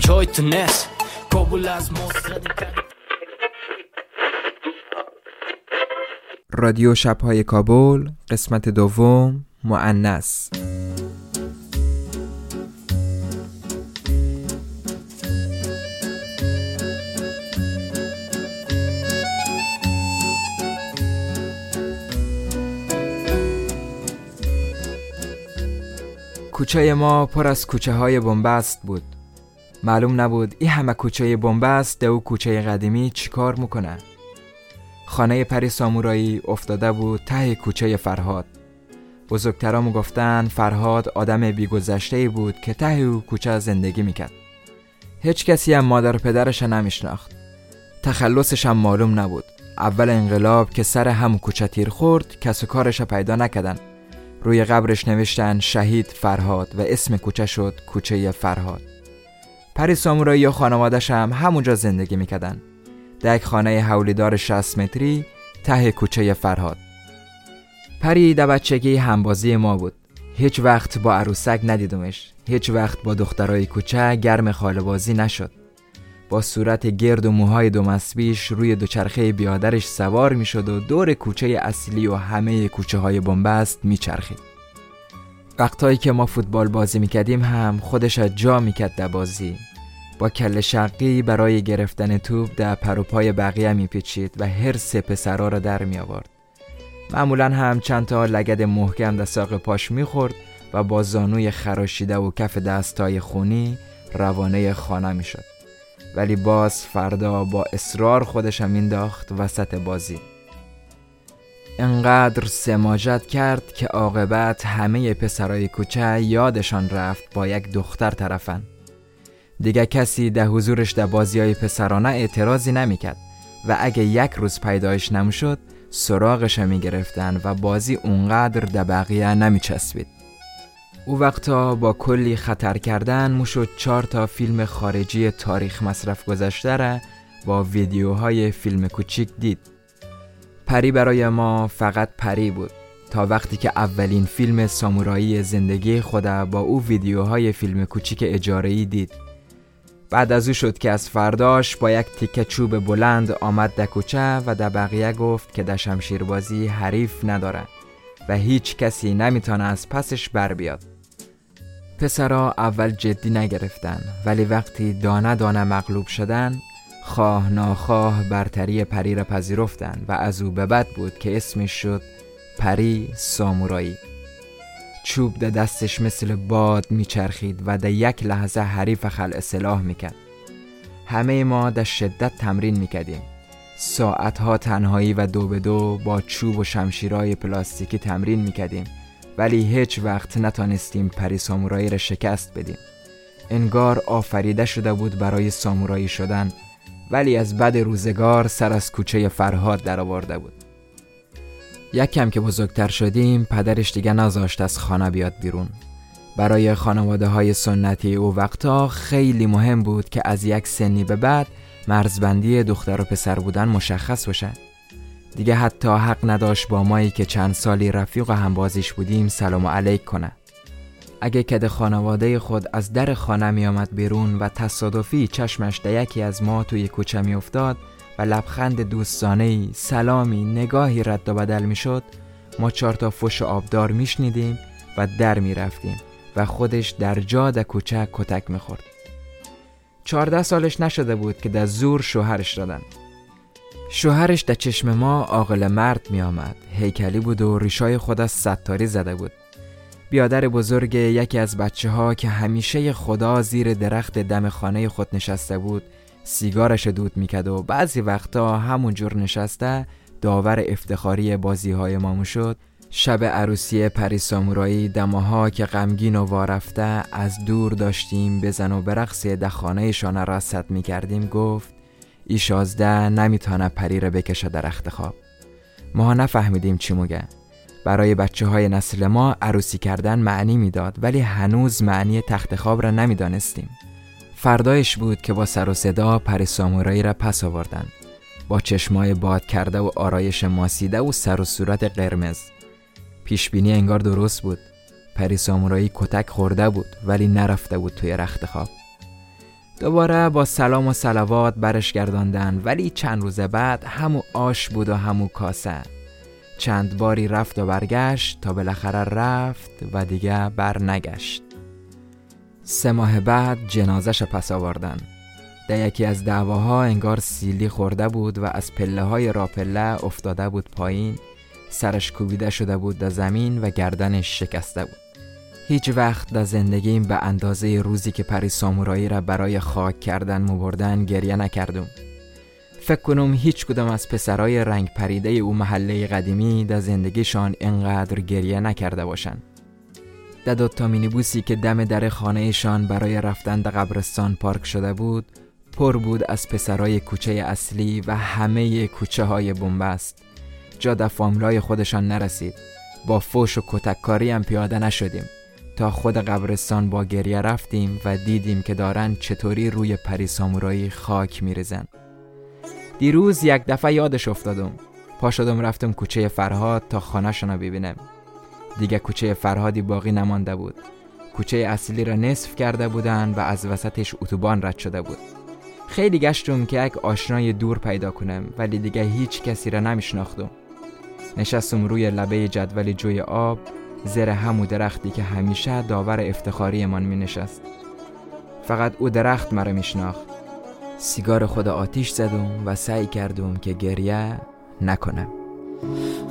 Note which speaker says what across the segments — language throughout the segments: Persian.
Speaker 1: تو نس کابل از ماست
Speaker 2: رادیو شبهای کابل قسمت دوم معنس کوچه ما پر از کوچه های بنبست بود. معلوم نبود این همه کوچه بنبست ده او کوچه قدیمی چیکار می‌کنه. خانه پری سامورایی افتاده بود ته کوچه فرهاد. بزرگترامو گفتن فرهاد آدم بیگذشته بود که ته او کوچه زندگی می‌کرد. هیچ کسی هم مادر پدرش نمیشناخت. تخلصش هم معلوم نبود. اول انقلاب که سر هم کوچه تیر خورد کس و کارش پیدا نکدن روی قبرش نوشتن شهید فرهاد و اسم کوچه شد کوچه فرهاد. پری سامورایی یا خانوادش هم همونجا زندگی می‌کردن. در یک خانه حولیدار 60 متری ته کوچه فرهاد. پری در بچگی همبازی ما بود. هیچ وقت با عروسک ندیدمش. هیچ وقت با دخترای کوچه گرم خالبازی نشد. با صورت گرد و موهای دو مسبیش روی دوچرخه بیادرش سوار می‌شد و دور کوچه اصلی و همه کوچه های بنبست میچرخید. وقتایی که ما فوتبال بازی می‌کردیم هم خودش جا می‌کرد در بازی با کل شقی برای گرفتن توپ در پروپای بقیه میپیچید و هر سه پسرا را در می آورد. معمولا هم چند تا لگد محکم در ساق پاش می‌خورد و با زانوی خراشیده و کف دستای خونی روانه خانه می‌شد. ولی باز فردا با اصرار خودش مینداخت وسط بازی. انقدر سماجت کرد که عاقبت همه پسرای کوچه یادشان رفت با یک دختر طرفن. دیگه کسی در حضورش در بازی های پسرانه اعتراضی نمی‌کرد و اگه یک روز پیدایش نمی‌شد سراغش می گرفتن و بازی اونقدر در بقیه نمی چسبید. او وقتا با کلی خطر کردن موشد چهار تا فیلم خارجی تاریخ مصرف گذشته را با ویدیوهای فیلم کوچیک دید. پری برای ما فقط پری بود تا وقتی که اولین فیلم سامورایی زندگی خود با او ویدیوهای فیلم کوچیک اجاره‌ای دید. بعد از او شد که از فرداش با یک تیکه چوب بلند آمد در کوچه و در بقیه گفت که در شمشیربازی حریف نداره و هیچ کسی نمی‌تونه از پسش بر بیاد پسرا اول جدی نگرفتن ولی وقتی دانه دانه مغلوب شدن خواه ناخواه برتری پری را پذیرفتن و از او به بد بود که اسمش شد پری سامورایی. چوب در دستش مثل باد میچرخید و در یک لحظه حریف خل اصلاح می‌کرد. همه ما در شدت تمرین می‌کردیم. ساعتها تنهایی و دو به دو با چوب و شمشیرهای پلاستیکی تمرین می‌کردیم ولی هیچ وقت نتانستیم پری سامورایی را شکست بدیم. انگار آفریده شده بود برای سامورایی شدن ولی از بد روزگار سر از کوچه فرهاد درآورده بود. کم که بزرگتر شدیم پدرش دیگه نذاشت از خانه بیاد بیرون. برای خانواده های سنتی او وقتا خیلی مهم بود که از یک سنی به بعد مرزبندی دختر و پسر بودن مشخص باشه دیگه حتی حق نداشت با مایی که چند سالی رفیق و همبازیش بودیم سلام علیک کنه. اگه کد خانواده خود از در خانه می آمد بیرون و تصادفی چشمش در یکی از ما توی کوچه می افتاد و لبخند دوستانه سلامی نگاهی رد و بدل می شد ما چهار تا فش آبدار می شنیدیم و در می رفتیم و خودش در جاد کوچه کتک می خورد چهارده سالش نشده بود که در زور شوهرش دادن شوهرش در چشم ما عاقل مرد می آمد هیکلی بود و ریشای خود از ستاری زده بود. بیادر بزرگ یکی از بچه ها که همیشه خدا زیر درخت دم خانه خود نشسته بود سیگارش دود می‌کرد و بعضی وقتا همونجور نشسته داور افتخاری بازی های مامو شد شب عروسی پری سامورایی دماها که غمگین و وارفته از دور داشتیم بزن و برقص دخانه شانه را ست می کردیم گفت ای شازده نمیتانه پری را بکشه در اخت خواب. ما نفهمیدیم چی موگه برای بچه های نسل ما عروسی کردن معنی می‌داد ولی هنوز معنی تخت خواب را نمی‌دانستیم. فردایش بود که با سر و صدا پر سامورایی را پس آوردن با چشمای باد کرده و آرایش ماسیده و سر و صورت قرمز. پیشبینی انگار درست بود. پری سامورایی کتک خورده بود ولی نرفته بود توی رخت خواب. دوباره با سلام و سلوات برش گرداندن ولی چند روز بعد همو آش بود و همو کاسه. چند باری رفت و برگشت تا بالاخره رفت و دیگه بر نگشت سه ماه بعد جنازش پس آوردن. در یکی از دعواها انگار سیلی خورده بود و از پله های راپله افتاده بود پایین سرش کوبیده شده بود در زمین و گردنش شکسته بود. هیچ وقت در زندگیم به اندازه روزی که پری سامورایی را برای خاک کردن مبردن گریه نکردم. فکر کنم هیچ کدام از پسرای رنگ پریده او محله قدیمی در زندگیشان انقدر گریه نکرده باشند. در دوتا مینیبوسی که دم در خانهشان برای رفتن در قبرستان پارک شده بود پر بود از پسرای کوچه اصلی و همه کوچه های بنبست. جا در فاملای خودشان نرسید. با فوش و کتککاری هم پیاده نشدیم. تا خود قبرستان با گریه رفتیم و دیدیم که دارن چطوری روی پری سامورایی خاک میریزن. دیروز یک دفعه یادش افتادم. پا شدم رفتم کوچه فرهاد تا خانهشون رو ببینم. دیگه کوچه فرهادی باقی نمانده بود. کوچه اصلی را نصف کرده بودن و از وسطش اتوبان رد شده بود. خیلی گشتم که یک آشنای دور پیدا کنم ولی دیگه هیچ کسی را نمیشناختم. نشستم روی لبه جدول جوی آب زیر همو درختی که همیشه داور افتخاری من می نشست فقط او درخت مرا میشناخت. سیگار خود آتیش زدم و سعی کردم که گریه نکنم.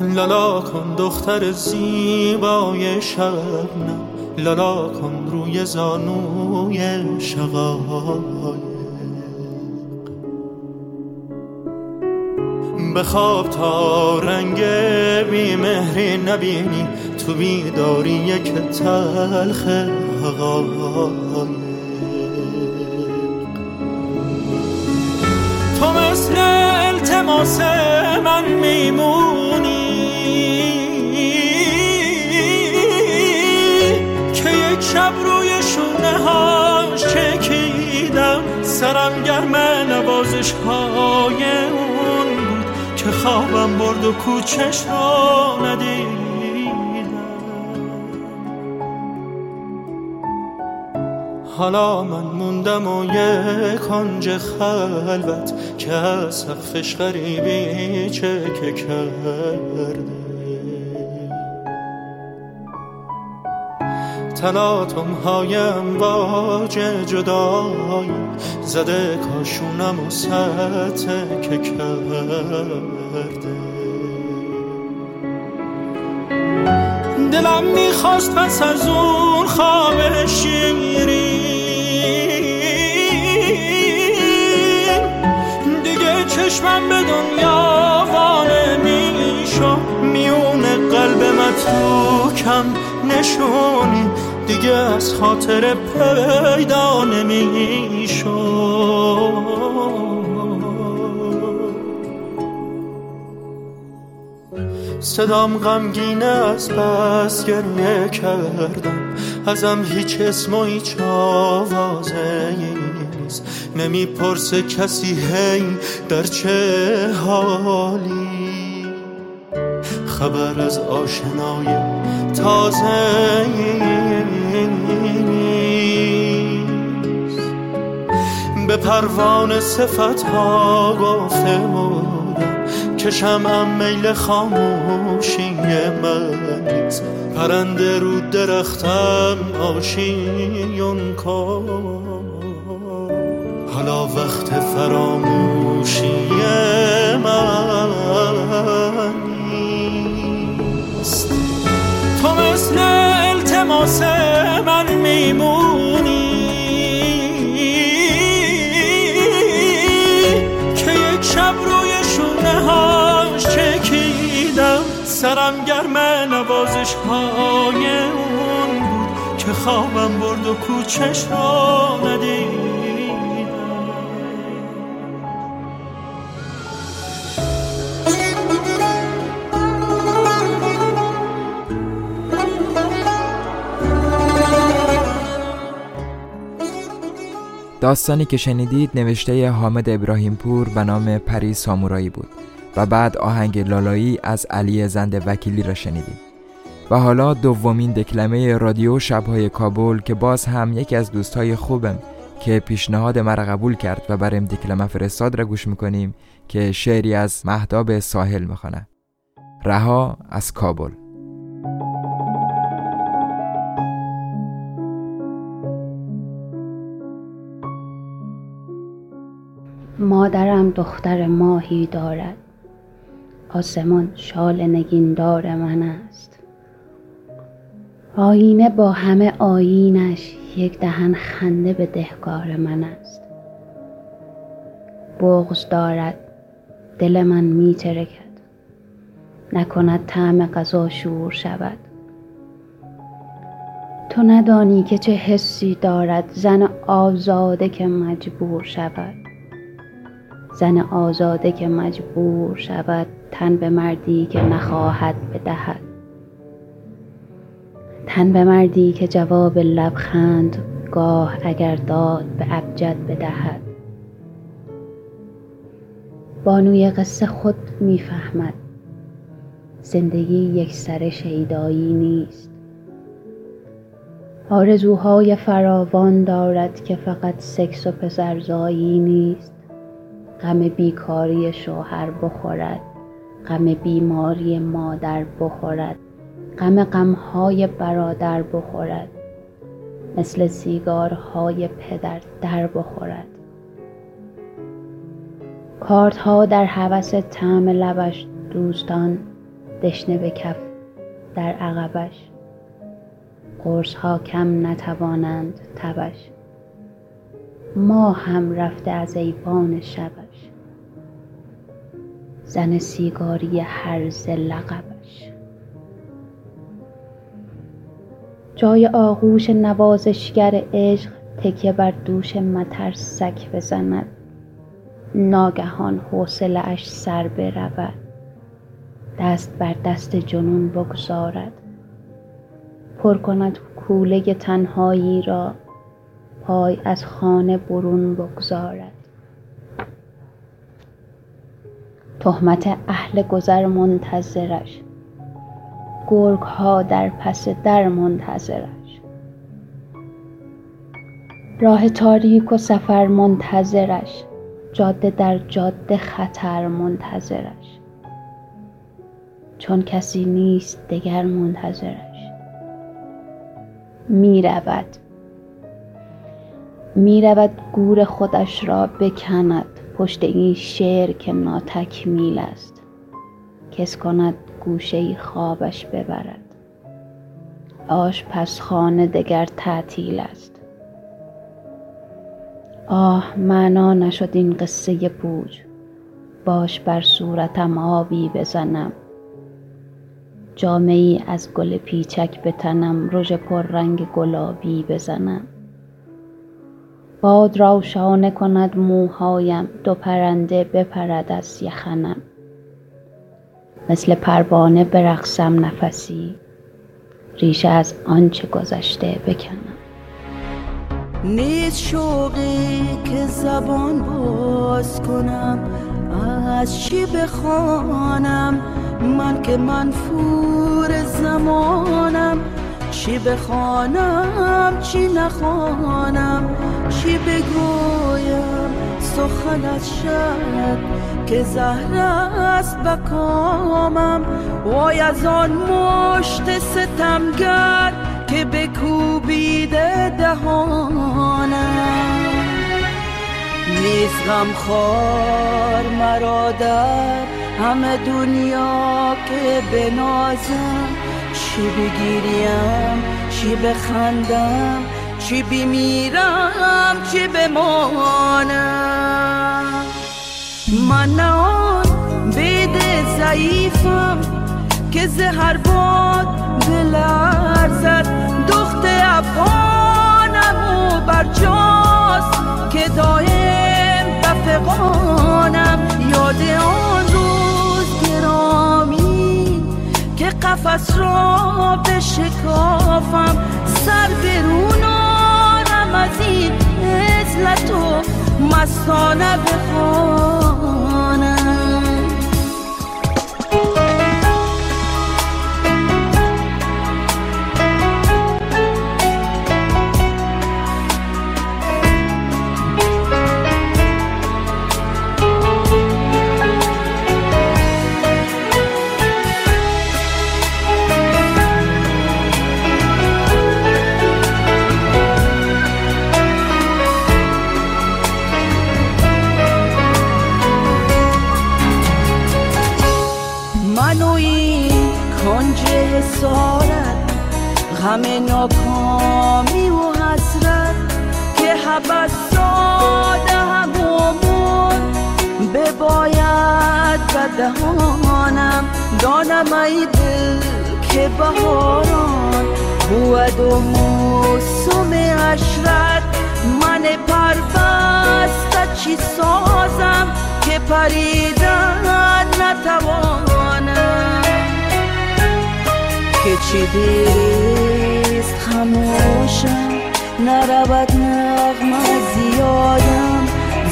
Speaker 3: لالا کن دختر زیبای شبنم. لالا کن روی زانوی شقای بخواب تا رنگ بیمهری نبینی. تو بیداری یک تلخ تو التماس من میمونی؟ که یک شب روی شونه هاش چکیدم سرم گرم نوازش های اون بود که خوابم برد و کوچش رو ندید حالا من موندم و یک کنج خلوت که از سقفش غریبی چکه کرده. تلاتم هایم باج جدایی زده کاشونم و که کرده. دلم می‌خواست پس از اون خواب شیری چشمم به دنیا وانه میشو میون قلب متروکم. نشونی دیگه از خاطر پیدا نمیشو صدام غمگینه از بس گریه کردم. ازم هیچ اسم و هیچ آوازه نیست. نمی‌پرسه کسی هی در چه حالی؟ خبر از آشنای تازه به پروانه صفت ها گفته بود چشم ام میل خاموشی من نیست. پرنده رو درختم آشیون کن. حالا وقت فراموشی من نیست. تو مثل التماس من میمونی. که یک شب روی شونه هاش چکیدم سرم گرم نوازش های اون بود که خوابم برد و کوچش را ندید.
Speaker 2: داستانی که شنیدید نوشته حامد ابراهیم پور به نام پری سامورایی بود و بعد آهنگ لالایی از علی زند وکیلی را شنیدیم. و حالا دومین دکلمه رادیو شبهای کابل که باز هم یکی از دوستهای خوبم که پیشنهاد مرا قبول کرد و برم دکلمه فرستاد را گوش می‌کنیم که شعری از مهداب ساحل می‌خوانه رها از کابل.
Speaker 4: مادرم دختر ماهی دارد. آسمان شال نگیندار من است. آینه با همه آینش یک دهن خنده به دهکار من است. بغز دارد دل من می ترکد نکند طعم غذا شور شود. تو ندانی که چه حسی دارد زن آزاده که مجبور شود. زن آزاده که مجبور شود تن به مردی که نخواهد بدهد. تن به مردی که جواب لبخند گاه اگر داد به ابجد بدهد. بانوی قصه خود می‌فهمد. زندگی یک سر شیدایی نیست. آرزوهای فراوان دارد که فقط سکس و پسرزایی نیست. غم بیکاری شوهر بخورد غم بیماری مادر بخورد غم غمهای برادر بخورد مثل سیگارهای پدر در بخورد. کارت ها در حوس طعم لبش دوستان دشنه به کف در عقبش. قرص ها کم نتوانند تبش. ما هم رفته از ایوان شبش. زن سیگاری هرز لقبش. جای آغوش نوازشگر عشق تکیه بر دوش مترسک بزند. ناگهان حوصله اش سر برود. دست بر دست جنون بگذارد. پر کند کوله تنهایی را. پای از خانه برون بگذارد. تهمت اهل گذر منتظرش. گرگ ها در پس در منتظرش. راه تاریک و سفر منتظرش. جاده در جاده خطر منتظرش. چون کسی نیست دگر منتظرش. می رود می رود گور خودش را بکند. پشت این شعر که ناتکمیل است. کس کند گوشه خوابش ببرد. خانه دگر تعطیل است. آه معنا نشد این قصه بوج. باش بر صورتم آبی بزنم. جامعه ای از گل پیچک به تنم رژ رنگ گلابی بزنم. باد روشانه کند موهایم دو پرنده بپرد از یخنم. مثل پروانه برقصم نفسی ریشه از آنچه گذشته بکنم.
Speaker 5: نیست شوقی که زبان باز کنم از چی بخوانم؟ من که منفور زمانم. چی بخوانم چی نخوانم چی بگویم سخنت شد که زهر است بکامم وای از آن مشت ستمگر که بکوبیده دهانم. نیست خار مرا در همه دنیا که بنازم. چی بگیریم؟ چی بخندم؟ چی بمیرم؟ چی بمانم؟ من آن بید ضعیفم که زهر باد بلرزد دخت افغانم و برجاست که دایم بفقانم یاد آن قفص را به شکافم. سر برونارم از این مثل تو مستانه بخوانم غم ناکامی و حسرت که حبس ساده همومون بباید به دهانم دانم ای دل که بهاران بود و موسم عشرت من پربسته چی سازم که پریدن نتوانم. که چی دیست خموشم نرود نغمه زیادم.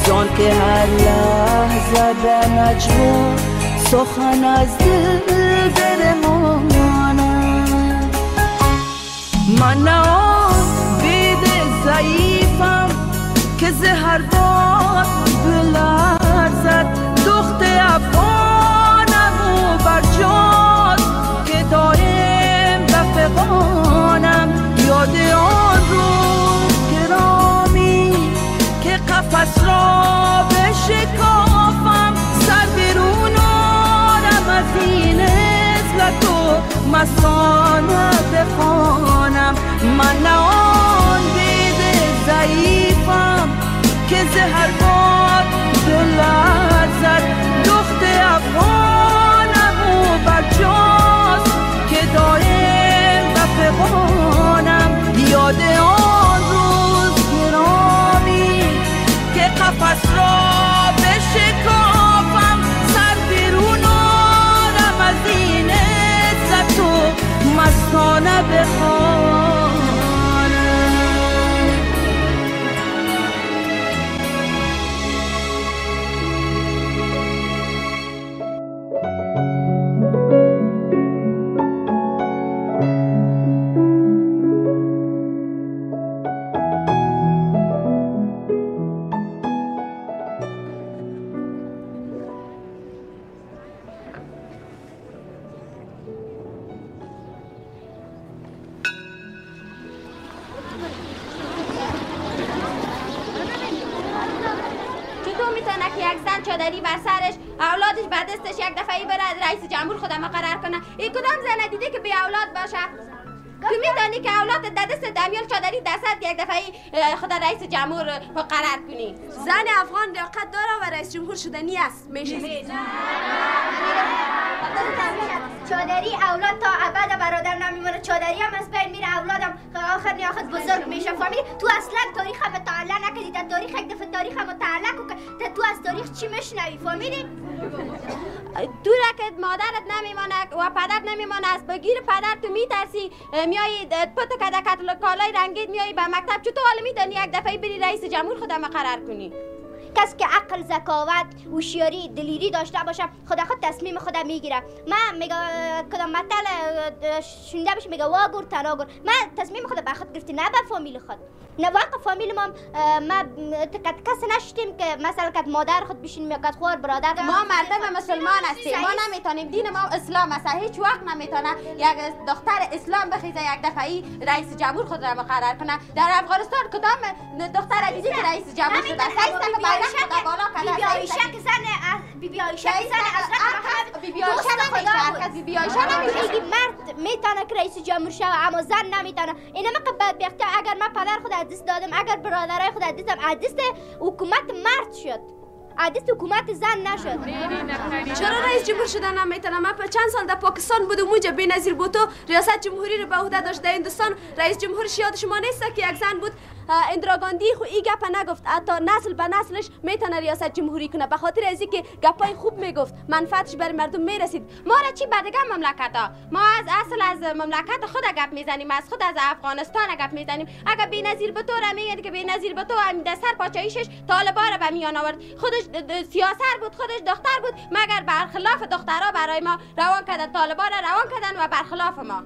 Speaker 5: زان که هر لحظه به سخن از دل برمانم من نه بید ضعیفم که زهر باد بلرزد. دخت افغانم یاد آن روز گرامی که قفص را به شکافم سر بیرون آرم از این تو مسانه بخوانم. من نه آن بید ضعیفم که زهر باد بلرزد
Speaker 6: چادری بر سرش. اولادش به دستش یک دفعه بره رئیس جمهور خودم قرار کنه. این کدام زن دیده که بی اولاد باشه؟ تو میدانی که اولاد در دست دمیال چادری در سر یک دفعه خدا رئیس جمهور قرار کنی.
Speaker 7: زن افغان لیاقت داره و رئیس جمهور شدنی است. میشه.
Speaker 8: چادری اولاد تا ابد برادر نمیمونه. چادری هم از بین میره اولادم آخر نیاخت بزرگ میشه فامیلی تو اصلا تاریخ مطالعه نکردی در تاریخ یک دفعه تاریخ کن که تو از تاریخ چی میشنوی فامیلی
Speaker 6: تو را که مادرت نمیمانه و پدرت نمیمانه از بگیر پدر تو میترسی. میایی پتو کدکت کالای رنگید میایی به مکتب چطور حالا میدانی یک دفعه بری رئیس جمهور خودم قرار کنی؟
Speaker 8: کسی که عقل ذکاوت هوشیاری دلیری داشته باشه خدا خود تصمیم خودم می‌گیره. من میگه کدام مطل شونده بشه میگه واگور تناگور. من تصمیم خود به خود گرفتی نه به فامیل خود. واقع فامیل ما ما کسی نشتیم که مثلا که مادر خود بشین میگه خور برادر
Speaker 6: ما مردم مسلمان هستیم. ما نمی‌تونیم دین ما اسلام است. هیچ وقت نمی‌تونه یک دختر اسلام بخیزه یک دفعه رئیس جمهور خود را مقرر کنه. در افغانستان کدام دختر دیدی که رئیس جمهور شده
Speaker 8: زن بیبی حضرت
Speaker 6: بیبی نمیشه
Speaker 8: مرد می‌تونه که رئیس جمهور شه اما زن نمی‌تونه. اینا من بدبختی اگر من پدر خود از دست دادم. اگر برادرای خود از دست حکومت مرد شد. عدیس حکومت زن نشد
Speaker 7: چرا رئیس جمهور شدن نمی‌تونه من چند سال در پاکستان بودم اونجا بینظیر بوتو ریاست جمهوری رو به عهده داشت. در هندوستان رئیس جمهورش یاد شما نیست که یک زن بود. اه، اندرا گاندی خو این گپ نگفت. حتی نسل به نسلش می‌تونه ریاست جمهوری کنه. به خاطر از که گپای خوب می‌گفت. منفعتش برای مردم می‌رسید.
Speaker 6: ما را چی بدگم مملکت ها؟ ما از اصل از مملکت خود گپ می‌زنیم. از خود از افغانستان گپ می‌زنیم. اگر بی‌نظیر به تو را میگن که بی‌نظیر به تو هم سر پاچاییشش طالبا را به میان آورد. خودش سیاسر بود خودش دختر بود مگر برخلاف دخترها برای ما روان کردن طالبا را روان کردن و برخلاف ما.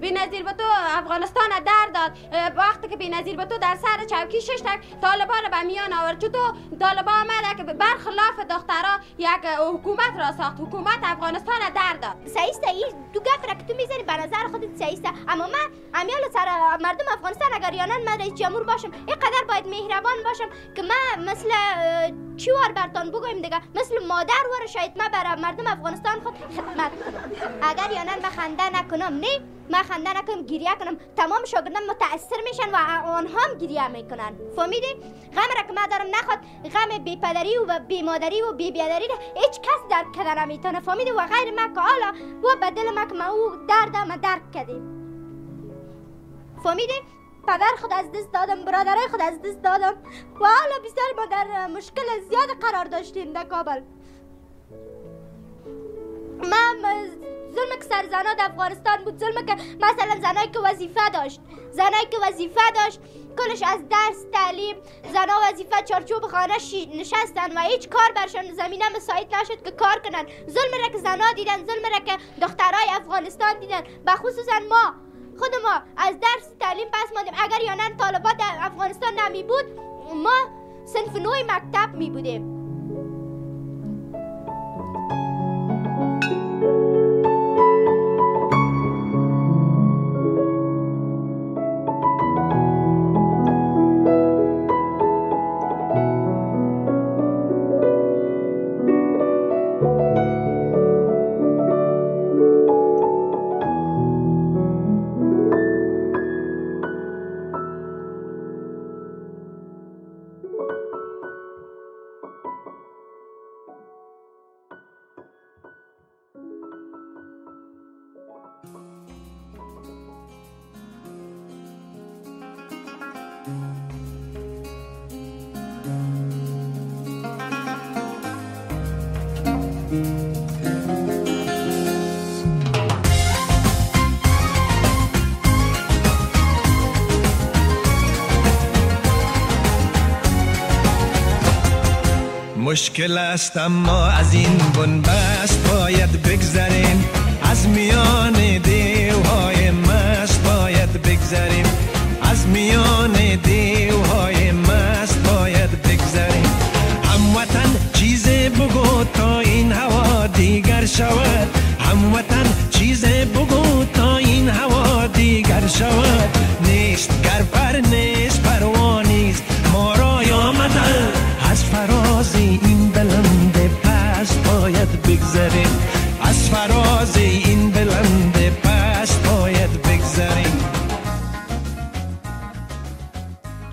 Speaker 6: بی‌نظیر به تو افغانستان در داد. وقتی که بی‌نظیر به تو در سر چوکی شش تک طالبا را به میان آورد. چطور؟ طالبا آمده که برخلاف دخترها یک حکومت را ساخت. حکومت افغانستان در داد.
Speaker 8: است این دو گپ را که تو می‌زنی به نظر خودت است اما من امیال سر مردم افغانستان اگر یانن من رئیس جمهور باشم اینقدر باید مهربان باشم که من مثل چی وار برتان بگویم دیگه؟ مثل مادر وار شاید من برای مردم افغانستان خود خدمت. اگر یانن من خنده نکنم نه من خنده نکنم گریه کنم. تمام شاگردان متاثر میشن و آنها هم گریه می‌کنن. فهمیدی؟ غم را که من دارم نخواد. غم بی پدری و بی مادری و بی بیادری هیچ کس درک کردن نمی‌تونه. فهمیدی؟ و غیر من که حالا و به دل من که من او درد من درک کردیم. فهمیدی؟ پدر خود از دست دادم برادرای خود از دست دادم. و حالا بسیار ما در مشکل زیاد قرار داشتیم در کابل. من ظلم که سر زنا در افغانستان بود ظلم که مثلا زنایی که وظیفه داشت زنایی که وظیفه داشت کلش از درس تعلیم زنا وظیفه چارچوب خانه نشستن و هیچ کار برشان زمینه مساعد نشد که کار کنن. ظلم را که زنا دیدن ظلم را که دخترای افغانستان دیدن. به خصوصا ما. خود ما از درس تعلیم پس ماندیم اگر یا نه طالبات افغانستان نمی بود ما صنف نوع مکتب می بودیم.
Speaker 9: مشکل است اما از این بنبست باید بگذریم. از میان دیوهای مست باید بگذریم. از میان دیوهای شود. هموطن چیز بگو تا این هوا دیگر شود. نیست گر پر نیست پروانیست ما را آمدن از فراز این بلند پست باید بگذریم. از فراز این بلند پست باید بگذریم.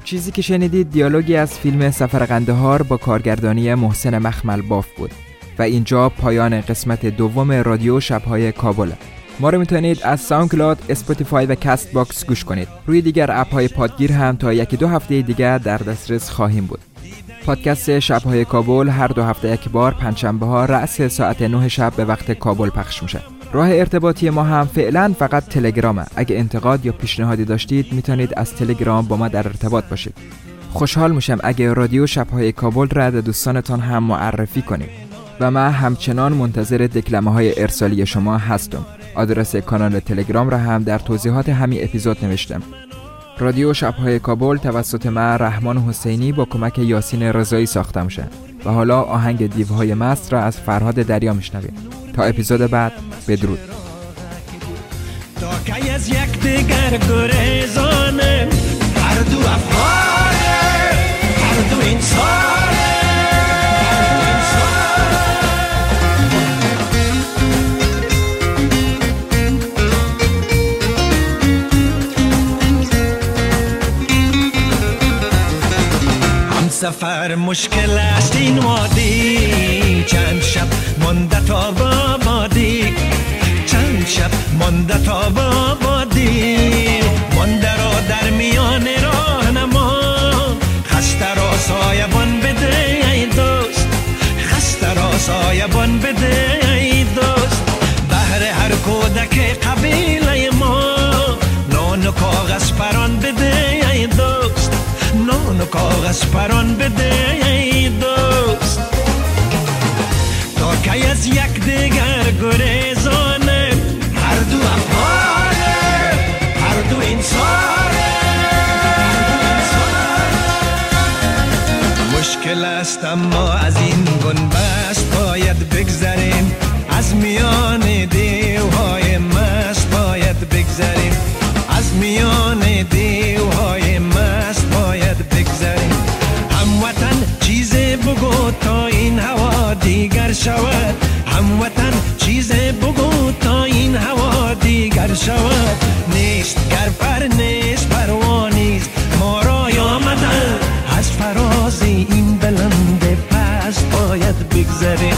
Speaker 2: چیزی که شنیدید دیالوگی از فیلم سفر قندهار با کارگردانی محسن مخمل باف بود. و اینجا پایان قسمت دوم رادیو شبهای کابل ما رو می‌تونید از SoundCloud، Spotify و Castbox گوش کنید. روی دیگر app های پادگیر هم تا یکی دو هفته دیگر در دسترس خواهیم بود. پادکست شبهای کابل هر دو هفته یک بار پنجشنبه ها رأس ساعت 9 شب به وقت کابل پخش میشه. راه ارتباطی ما هم فعلا فقط تلگرامه. اگه انتقاد یا پیشنهادی داشتید می‌تونید از تلگرام با ما در ارتباط باشید. خوشحال میشم اگه رادیو شبهای کابل را به دوستانتان هم معرفی کنید. و من همچنان منتظر دکلمه های ارسالی شما هستم. آدرس کانال تلگرام را هم در توضیحات همین اپیزود نوشتم. رادیو شبهای کابل توسط من رحمان حسینی با کمک یاسین رضایی ساخته میشه و حالا آهنگ دیوهای مست را از فرهاد دریا میشنویم تا اپیزود بعد بدرود
Speaker 9: سفر مشکل است این وادی. چند شب مانده تا بادی چند شب مانده تا بادی مانده را در میان راه نما. خسته را سایبان بده ای دوست. خسته را سایبان بده ای دوست. بهر هر کودک قبیله کاغذ پران بده ای دوست. تا که از یک دیگر گریزانه هر دو افغانه هر دو انسانه. مشکل است اما از این بنبست باید بگذریم. از میان دیوهای مست باید بگذریم. از میان شود. هموطن چیز بگو تا این هوا دیگر شود. نیست گر پر نیست پروانیز ما را آمدن از فراز این بلند پس باید بگذریم.